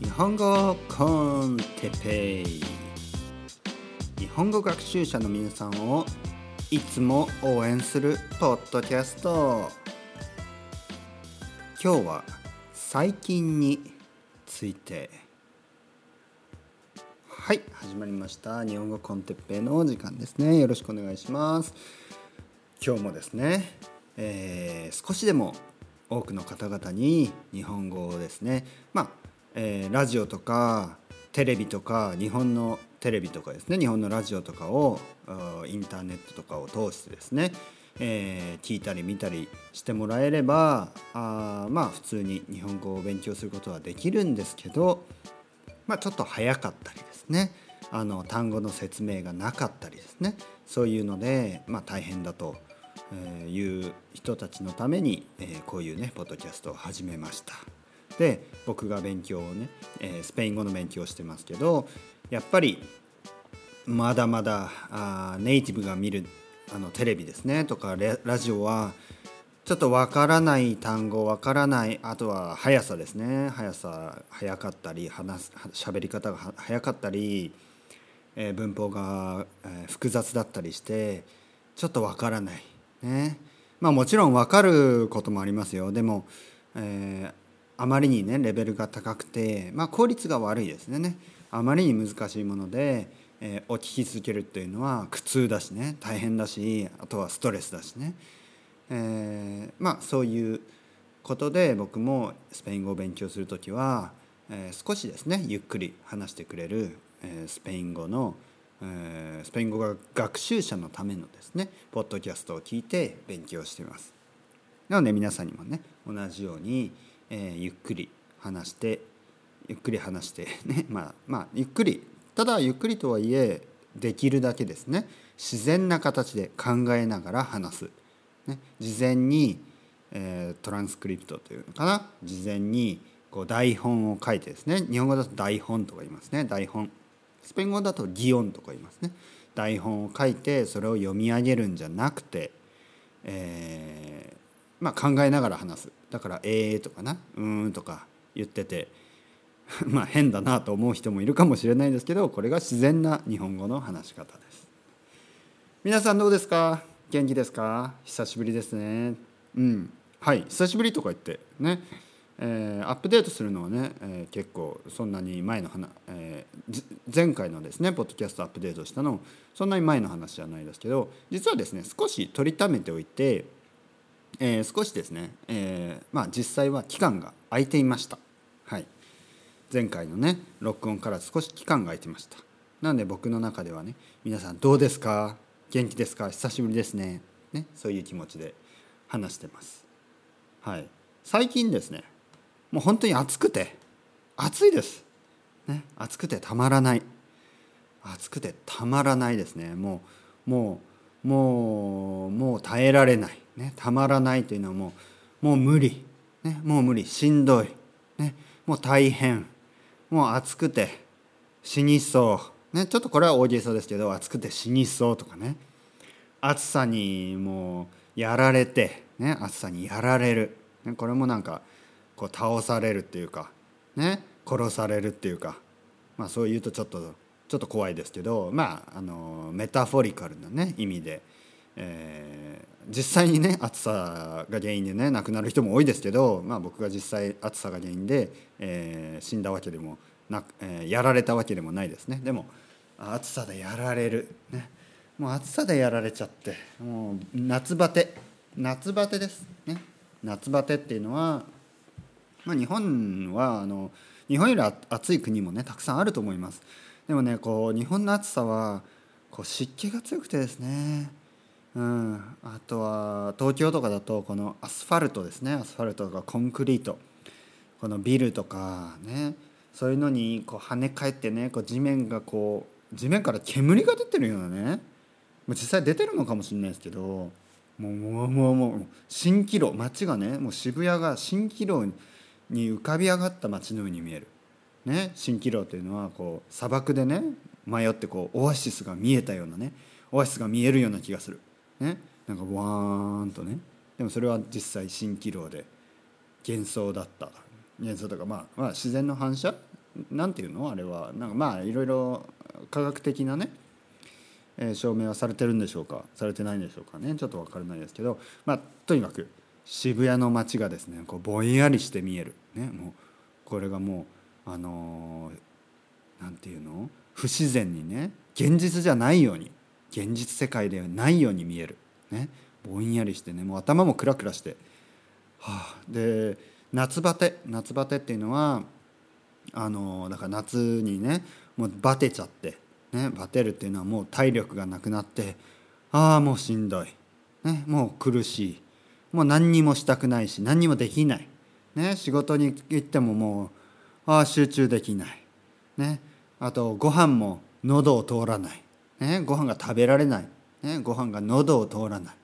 日本語コンテペイ。日本語学習者の皆さんをいつも応援するポッドキャスト。今日は最近について。はい始まりました。日本語コンテッペイの時間ですね。よろしくお願いします。今日もですね、えー、少しでも多くの方々に日本語をですねまあ、えー、ラジオとかテレビとか日本のテレビとかですね日本のラジオとかをインターネットとかを通してですね、えー、聞いたり見たりしてもらえればあまあ普通に日本語を勉強することはできるんですけど、まあ、ちょっと早かったりですねあの単語の説明がなかったりですねそういうので、まあ、大変だとえーいう人たちのために、えこういうねポッドキャストを始めました。で僕が勉強をね、えスペイン語の勉強をしてますけどやっぱりまだまだあネイティブが見るあのテレビですねとかラジオはちょっとわからない単語わからないあとは速さですね速さ速かったり話す喋り方が速かったり、えー、文法が、えー、複雑だったりしてちょっとわからないね。まあもちろん分かることもありますよ。でも、えー、あまりにねレベルが高くて、まあ、効率が悪いですね。あまりに難しいもので、えー、を聞き続けるっていうのは苦痛だしね。大変だしあとはストレスだしね、えー、まあそういうことで僕もスペイン語を勉強する時は、えー、少しですねゆっくり話してくれる、えー、スペイン語のえー、スペイン語が学習者のためのですねポッドキャストを聞いて勉強しています。なので皆さんにもね同じように、えー、ゆっくり話してゆっくり話してねまあまあゆっくりただゆっくりとはいえできるだけですね自然な形で考えながら話す、ね、事前に、えー、トランスクリプトというのかな？事前にこう台本を書いてですね日本語だと台本とか言いますね。台本。スペイン語だと擬音とか言いますね。台本を書いてそれを読み上げるんじゃなくて、えー、まあ、考えながら話す。だから「えー」とかな「うーん」とか言ってて まあ変だなと思う人もいるかもしれないですけどこれが自然な日本語の話し方です。皆さんどうですか？元気ですか？久しぶりですね。うん。はい久しぶりとか言ってね。えー、アップデートするのはね、えー、結構そんなに前の話、えー、前回のですねポッドキャストアップデートしたのそんなに前の話じゃないですけど実はですね少し取りためておいて、え、少しですね、え、まあ実際は期間が空いていました。はい、前回のね録音から少し期間が空いてました。なので僕の中ではね皆さんどうですか？元気ですか？久しぶりですねねそういう気持ちで話してます。はい、最近ですねもう本当に暑くて。暑いです、ね、暑くてたまらない。暑くてたまらないですね。もうもうもうもう耐えられない、ね、たまらないというのはもうもう無理、ね、もう無理。しんどい、ね、もう大変。もう暑くて死にそう、ね、ちょっとこれは大げさですけど暑くて死にそうとかね。暑さにもうやられて、ね、暑さにやられる、ね、これもなんかこう倒されるっていうかね殺されるっていうかまあそう言うとちょっとちょっと怖いですけどまああのメタフォリカルなね意味で、えー、実際にね暑さが原因でね亡くなる人も多いですけど、まあ、僕が実際暑さが原因で、えー、死んだわけでもなく、えー、やられたわけでもないですね。でも暑さでやられる。ね。もう暑さでやられちゃってもう夏バテ。夏バテです。ね。夏バテっていうのはまあ、日本はあの日本より暑い国もねたくさんあると思います。でもねこう日本の暑さはこう湿気が強くてですね。うん。あとは東京とかだとこのアスファルトですね。アスファルトとかコンクリート。このビルとかね。そういうのにこう跳ね返ってねこう地面がこう地面から煙が出てるようなね。実際出てるのかもしれないですけどもうもうもうもう蜃気楼街がねもう渋谷が蜃気楼にに浮かび上がった街のように見える。ね、蜃気楼というのはこう砂漠でね迷ってこうオアシスが見えたようなねオアシスが見えるような気がする。ね、なんかワーンとね。でもそれは実際蜃気楼で幻想だった。現象とか、まあ、まあ自然の反射？なんていうの？あれは。なんかまあいろいろ科学的なね、証明はされてるんでしょうか？されてないんでしょうかね？ちょっと分からないですけど、まあ、とにかく渋谷の街がですねこうぼんやりして見える、ね、もうこれがもうあのー、なんていうの？不自然にね現実じゃないように現実世界ではないように見える、ね、ぼんやりしてねもう頭もクラクラして、はあ、で夏バテ夏バテっていうのはあのだから夏にねもうバテちゃって、ね、バテるっていうのはもう体力がなくなって。ああもうしんどい、ね、もう苦しい。もう何にもしたくないし何にもできない、ね、仕事に行ってももうああ集中できない、ね、あとご飯も喉を通らない、ね、ご飯が食べられない、ね、ご飯が喉を通らない。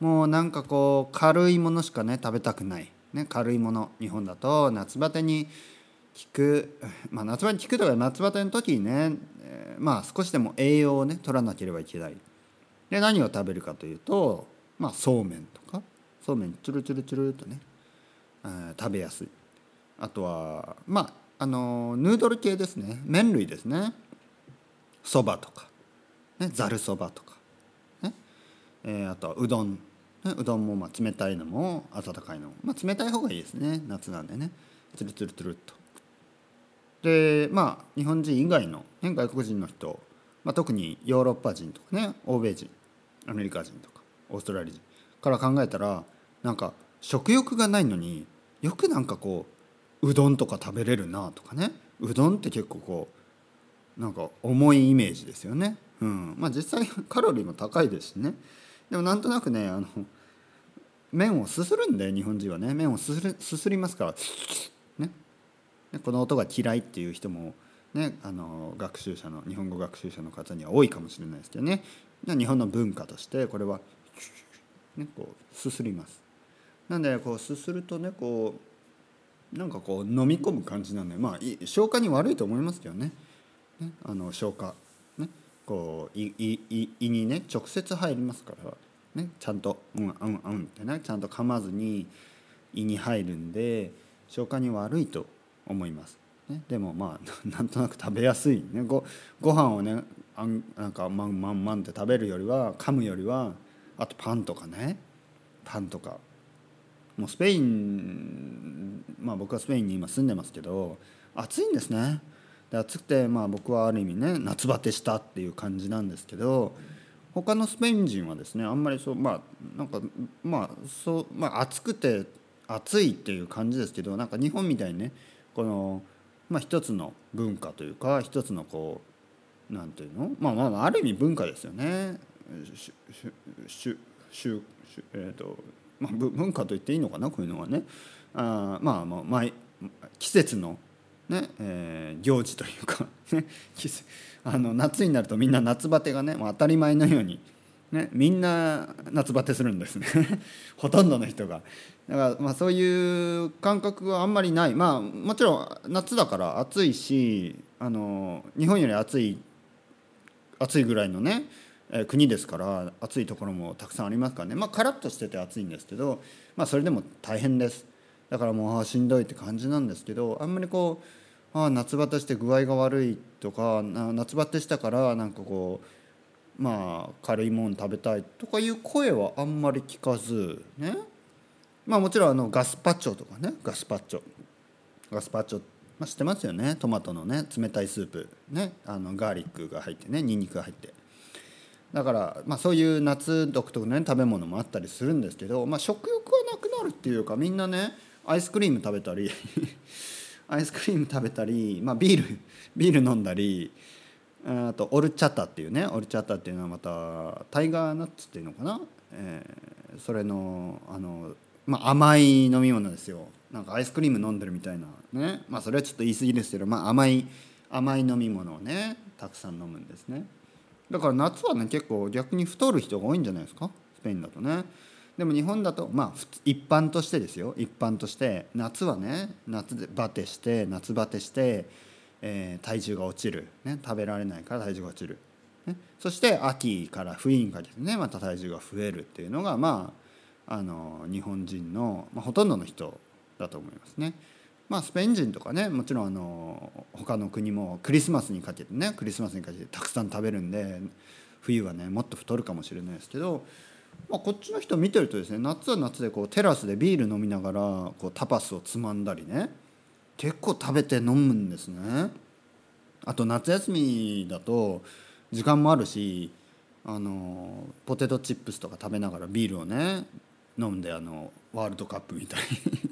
もうなんかこう軽いものしかね食べたくない、ね、軽いもの日本だと夏バテに効く、まあ、夏バテに効くとか夏バテの時にね、えー、まあ少しでも栄養をね取らなければいけない。で何を食べるかというと、まあ、そうめんとか。そうめんチュルチュルチュルとね、食べやすい。あとはまああのヌードル系ですね。麺類ですね。そばとか。ざるそばとか、ね。えー、あとはうどん、ね、うどんもまあ冷たいのも温かいのも、まあ、冷たい方がいいですね。夏なんでね。ツルツルツルっと。でまあ日本人以外の、ね、外国人の人、まあ、特にヨーロッパ人とかね欧米人アメリカ人とかオーストラリア人から考えたらなんか食欲がないのによくなんかこううどんとか食べれるなとかね。うどんって結構こうなんか重いイメージですよね。うん。まあ、実際カロリーも高いですしね。でもなんとなくねあの麺をすするんで日本人はね。麺をすすすすりますから。ね。この音が嫌いっていう人もねあの学習者の日本語学習者の方には多いかもしれないですけどね。日本の文化としてこれは、ね、こうすすります。なんでこうすするとねこうなんかこう飲み込む感じなんでまあ消化に悪いと思いますけどね。ねあの消化。ねこう胃胃胃にね直接入りますから。ねちゃんと「うんうんうん」ってねちゃんと噛まずに胃に入るんで消化に悪いと思います。ね、でもまあ なんとなく食べやすい、ね、ごご飯をねあんなんかまんまんまんって食べるよりは噛むよりはあとパンとかね。パンとか。もうスペインまあ僕はスペインに今住んでますけど暑いんですねで暑くてまあ僕はある意味ね夏バテしたっていう感じなんですけど他のスペイン人はですねあんまりそうまあなんかまあそうまあ暑くて暑いっていう感じですけどなんか日本みたいにねこのまあ一つの文化というか一つのこうなんていうの？まあまあある意味文化ですよね。しししえーとまあ、文化と言っていいのかなこういうのはね。あまあまあ、まあ、季節のねえー、行事というか、ね、あの夏になるとみんな夏バテがねもう当たり前のように、ね、みんな夏バテするんですね。ほとんどの人が。だからまあそういう感覚はあんまりない。まあもちろん夏だから暑いしあの日本より暑い暑いぐらいのねえ国ですから暑いところもたくさんありますからね。まあカラッとしてて暑いんですけど、まあ、それでも大変です。だからもうあしんどいって感じなんですけどあんまりこうあ夏バテして具合が悪いとか夏バテしたからなんかこうまあ軽いもの食べたいとかいう声はあんまり聞かずね。まあもちろんあのガスパッチョとかね。ガスパッチョ。ガスパッチョ、まあ、知ってますよね。トマトのね冷たいスープ。ね。あのガーリックが入ってねにんにくが入って。だから、まあ、そういう夏独特の、ね、食べ物もあったりするんですけど、まあ、食欲はなくなるっていうかみんなねアイスクリーム食べたり アイスクリーム食べたり、まあ、ビール ビール飲んだりあとオルチャタっていうねオルチャタっていうのはまたタイガーナッツっていうのかな、えー、それのあの、まあ、甘い飲み物ですよ。なんかアイスクリーム飲んでるみたいなね。まあそれはちょっと言い過ぎですけど、まあ、甘い甘い飲み物をねたくさん飲むんですね。だから夏はね結構逆に太る人が多いんじゃないですか？スペインだとね。でも日本だとまあ一般としてですよ。一般として夏はね夏でバテして夏バテして、えー、体重が落ちる、ね、食べられないから体重が落ちる、ね、そして秋から冬にかけてねまた体重が増えるっていうのがまああの日本人の、まあ、ほとんどの人だと思いますね。まあスペイン人とかねもちろんあの他の国もクリスマスにかけてねクリスマスにかけてたくさん食べるんで冬はねもっと太るかもしれないですけど、まあ、こっちの人見てるとですね夏は夏でこうテラスでビール飲みながらこうタパスをつまんだりね結構食べて飲むんですね。あと夏休みだと時間もあるしあのポテトチップスとか食べながらビールをね飲んであのワールドカップみたいに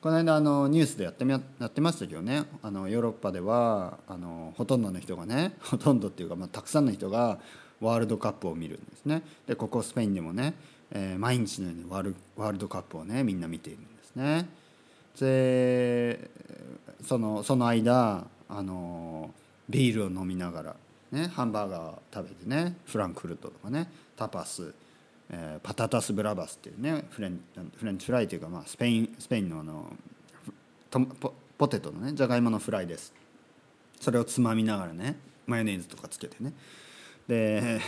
この間あのニュースでやってみやってましたけどね。あのヨーロッパではあのほとんどの人がねほとんどっていうか、まあ、たくさんの人がワールドカップを見るんですね。でここスペインでもね、えー、毎日のようにワールワールドカップをねみんな見ているんですね。でそのその間あのビールを飲みながら、ね、ハンバーガー食べてねフランクフルトとかねタパス、えー、パタタス・ブラバスっていうねフレンフレンチフライというか、まあ、スペインスペインのあのポポテトのねじゃがいものフライです。それをつまみながらねマヨネーズとかつけてね。で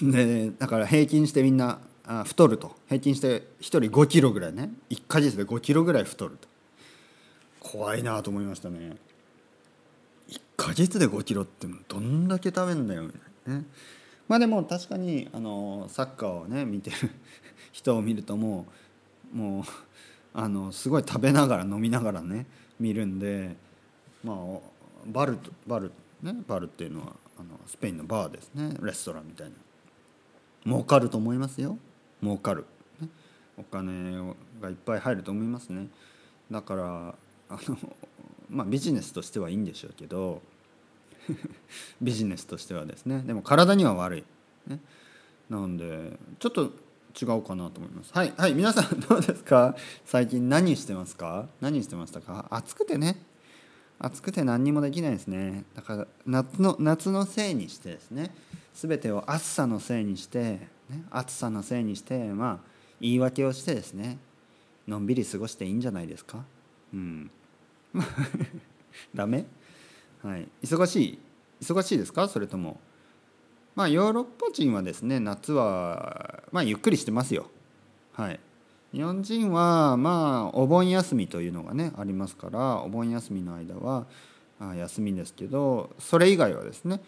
でだから平均してみんなあ太ると。平均して1人5キロぐらいね。1か月で5キロぐらい太ると。怖いなと思いましたね。1か月で5キロってどんだけ食べんだよみたいなね。まあでも確かにあのサッカーをね見てる人を見るともうもうあのすごい食べながら飲みながらね見るんでまあバルバルねバルっていうのはあのスペインのバーですねレストランみたいな。儲かると思いますよ。儲かる、ね、お金がいっぱい入ると思いますね。だからあのまあビジネスとしてはいいんでしょうけど ビジネスとしてはですね。でも体には悪い、ね、なのでちょっと違うかなと思います。はいはい皆さん どうですか？最近何してますか？何してましたか？暑くてね。暑くて何にもできないですね。だから夏の夏のせいにしてですね。全てを暑さのせいにして、ね、暑さのせいにしてまあ言い訳をしてですね。のんびり過ごしていいんじゃないですか？うん。ダメ？はい。忙しい忙しいですか？それとも。まあヨーロッパ人はですね夏はまあゆっくりしてますよ。はい。日本人はまあお盆休みというのがねありますからお盆休みの間は休みですけどそれ以外はですね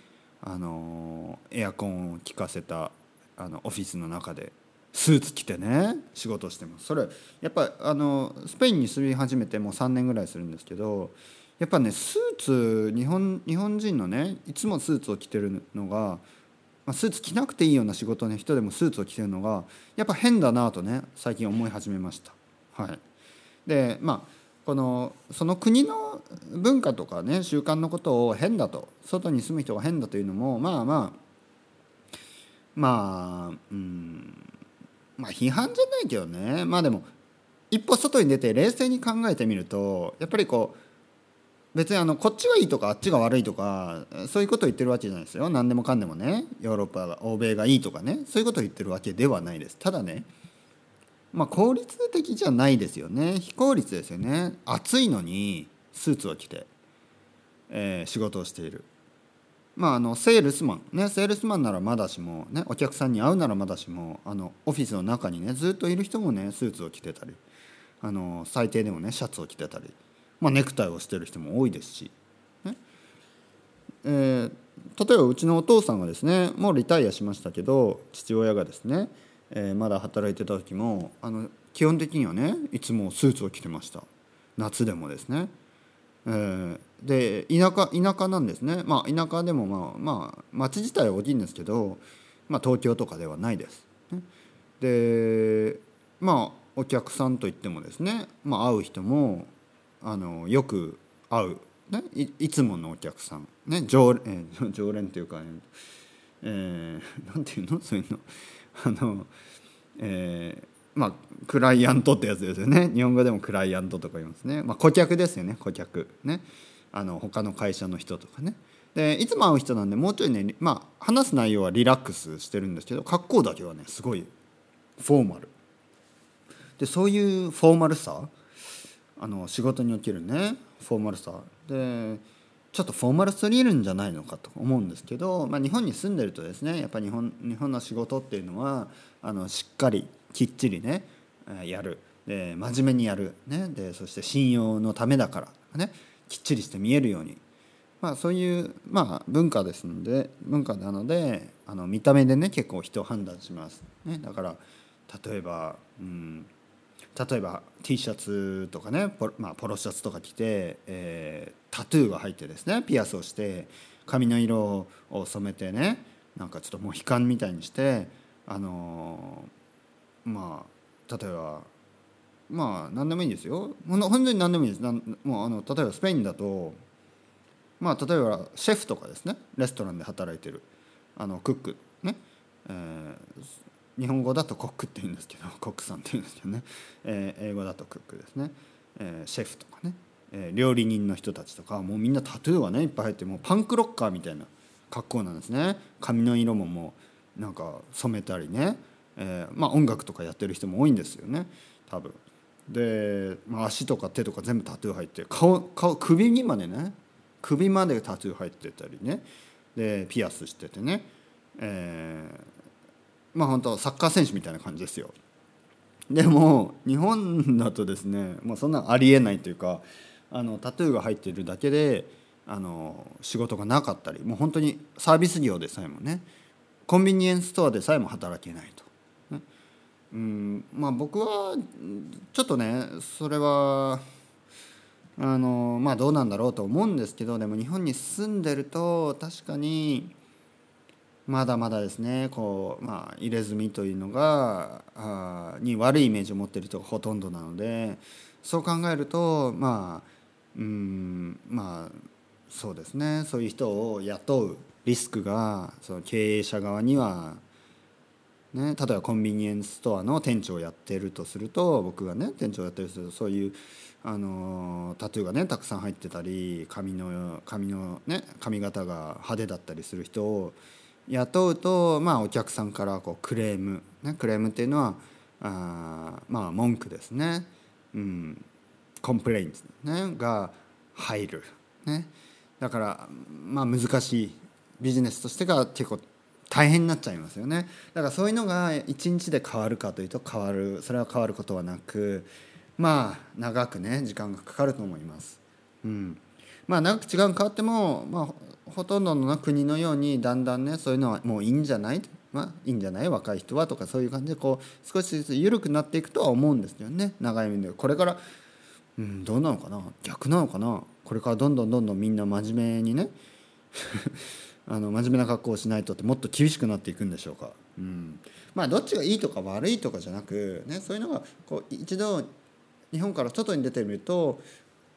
あのエアコンを効かせたあのオフィスの中でスーツ着てね仕事してます。それやっぱあのスペインに住み始めてもう3年ぐらいするんですけどやっぱねスーツ日本日本人のねいつもスーツを着てるのがまあ、スーツ着なくていいような仕事の人でもスーツを着てるのがやっぱ変だなとね最近思い始めました。はい、でまあこのその国の文化とかね習慣のことを変だと外に住む人が変だというのもまあまあまあうんまあ批判じゃないけどねまあでも一歩外に出て冷静に考えてみるとやっぱりこう別にあのこっちがいいとかあっちが悪いとかそういうことを言ってるわけじゃないですよ。何でもかんでもね。ヨーロッパが欧米がいいとかね。そういうことを言ってるわけではないです。ただねまあ効率的じゃないですよね。非効率ですよね。暑いのにスーツを着て、えー、仕事をしている。まああのセールスマン。ねセールスマンならまだしもねお客さんに会うならまだしもあのオフィスの中にねずっといる人もねスーツを着てたりあの最低でもねシャツを着てたり。まあ、ネクタイをしてる人も多いですし、ねえー、例えばうちのお父さんがですねもうリタイアしましたけど父親がですね、えー、まだ働いてた時もあの基本的にはねいつもスーツを着てました夏でもですね。えー、で田舎田舎なんですね、まあ、田舎でもまあまあ町自体は大きいんですけど、まあ、東京とかではないです。ね、でまあお客さんといってもですね、まあ、会う人もあのよく会う、ね、いつものお客さん、ね、常えー、常連というか、えー、なんていうの？そういうの。あの、えー、まあクライアントってやつですよね。日本語でもクライアントとか言いますね、まあ、顧客ですよね。顧客。ね。あの他の会社の人とかね。でいつも会う人なんでもうちょいね、まあ、話す内容はリラックスしてるんですけど格好だけはねすごいフォーマル。でそういうフォーマルさあの仕事におけるねフォーマルさ。でちょっとフォーマルすぎるんじゃないのかと思うんですけど、まあ、日本に住んでるとですねやっぱり日本日本の仕事っていうのはあのしっかりきっちりねやる。で真面目にやる、ね、でそして信用のためだからね。きっちりして見えるように、まあ、そういう、まあ、文化ですので文化なのであの見た目でね結構人を判断します、ね、だから例えば、うん、例えば T シャツとかねポ,、まあ、ポロシャツとか着て、えー、タトゥーが入ってですねピアスをして髪の色を染めてねなんかちょっとモヒカンみたいにしてあのー、まあ例えばまあ何でもいいんですよ。本当に何でもいいです。なんもうあの例えばスペインだとまあ例えばシェフとかですねレストランで働いてるあのクックね、えー、日本語だとコックって言うんですけど コックさんって言うんですけどね、えー、英語だとクックですね、えー、シェフとかね、えー、料理人の人たちとかもうみんなタトゥーがねいっぱい入ってもうパンクロッカーみたいな格好なんですね。髪の色ももうなんか染めたりね、えー、まあ音楽とかやってる人も多いんですよね。多分。で、まあ、足とか手とか全部タトゥー入って顔顔首にまでね。首までタトゥー入ってたりね。でピアスしててね、えー、まあ本当サッカー選手みたいな感じですよ。でも日本だとですねもうそんなありえないというかあのタトゥーが入っているだけであの仕事がなかったりもう本当にサービス業でさえもねコンビニエンスストアでさえも働けないと。うんまあ僕はちょっとねそれはあのまあどうなんだろうと思うんですけどでも日本に住んでると確かにまだまだですねこうまあ入れ墨というのがあに悪いイメージを持ってる人がほとんどなのでそう考えるとまあうんまあそうですねそういう人を雇うリスクがその経営者側にはね、例えばコンビニエンスストアの店長をやってるとすると僕がね店長をやってるとするとそういうあのタトゥーがねたくさん入ってたり髪の髪のね髪型が派手だったりする人を雇うとまあお客さんからこうクレーム、ね、クレームっていうのはあまあ文句ですね、うん、コンプレインツ、ね、が入る、ね、だからまあ難しいビジネスとしてが結構大変になっちゃいますよね。だからそういうのが一日で変わるかというと変わる。それは変わることはなくまあ長くね時間がかかると思います。うん、まあ長く時間変わっても、まあ、ほとんどの国のようにだんだんねそういうのはもういいんじゃない？まあいいんじゃない？若い人はとかそういう感じでこう少しずつ緩くなっていくとは思うんですよね。長い目で。これから、うん、どうなのかな？逆なのかな？これからどんどんどんどんみんな真面目にね あの真面目な格好をしないとってもっと厳しくなっていくんでしょうか、うん、まあどっちがいいとか悪いとかじゃなく、ね、そういうのがこう一度日本から外に出てみると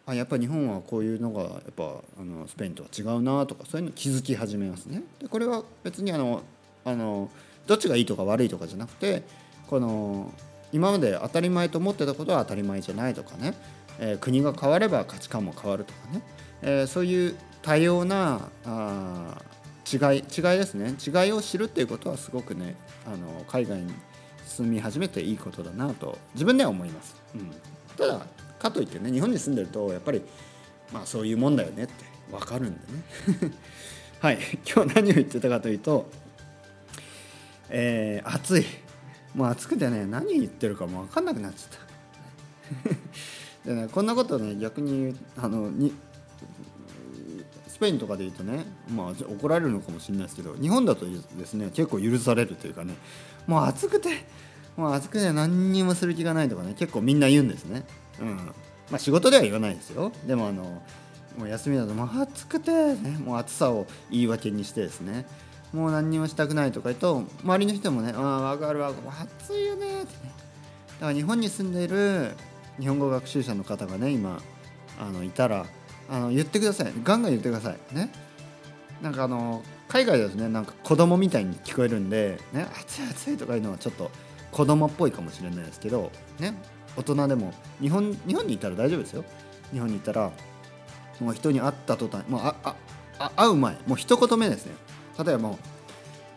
あやっぱ日本はこういうのがやっぱあのスペインとは違うなとかそういうの気づき始めますね。でこれは別にあのあのどっちがいいとか悪いとかじゃなくてこの今まで当たり前と思ってたことは当たり前じゃないとかね、えー、国が変われば価値観も変わるとかね、えー、そういう多様なあ違い違いですね。違いを知るっていうことはすごくねあの海外に住み始めていいことだなと自分では思います、うん、ただかといってね日本に住んでるとやっぱりまあそういうもんだよねって分かるんでね。はい。今日何を言ってたかというとえー、暑い。もう暑くてね何言ってるかも分かんなくなっちゃった。でねこんなことね逆にあのにスペインとかで言うとね、まあ、怒られるのかもしれないですけど日本だとですね結構許されるというかねもう暑くてもう暑くて何にもする気がないとかね結構みんな言うんですね。うん。まあ、仕事では言わないですよ。でもあのもう休みだともう暑くて、ね、もう暑さを言い訳にしてですね。もう何にもしたくないとか言うと周りの人もね「ああ分かるわ暑いよね」ってね。だから日本に住んでいる日本語学習者の方がね今あのいたらあの言ってください。ガンガン言ってください。ね。なんかあの海外ですねなんか子供みたいに聞こえるんで「ね、暑い暑い」とかいうのはちょっと子供っぽいかもしれないですけどね。大人でも。日本日本にいたら大丈夫ですよ。日本にいたらもう人に会った途端もうあああ会う前もう一言目ですね。例えばも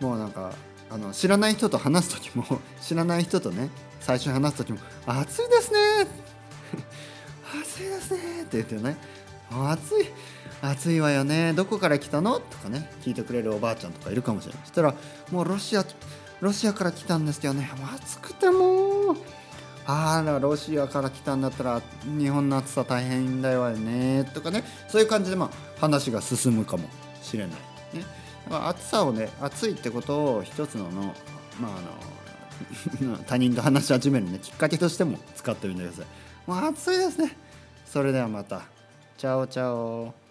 うもうなんかあの知らない人と話す時も 知らない人とね最初に話す時も「暑いですね。暑いですね」って言ってね。暑い暑いわよね。どこから来たの？とかね聞いてくれるおばあちゃんとかいるかもしれない。そしたらもうロシアロシアから来たんですけどね。暑くてもうああロシアから来たんだったら日本の暑さ大変だよねとかねそういう感じでまあ話が進むかもしれない。ね、だから暑さをね暑いってことを一つのの,、まあ、あの他人と話し始める、ね、きっかけとしても使ってみてください。もう暑いですね。それではまた。チャオチャオ。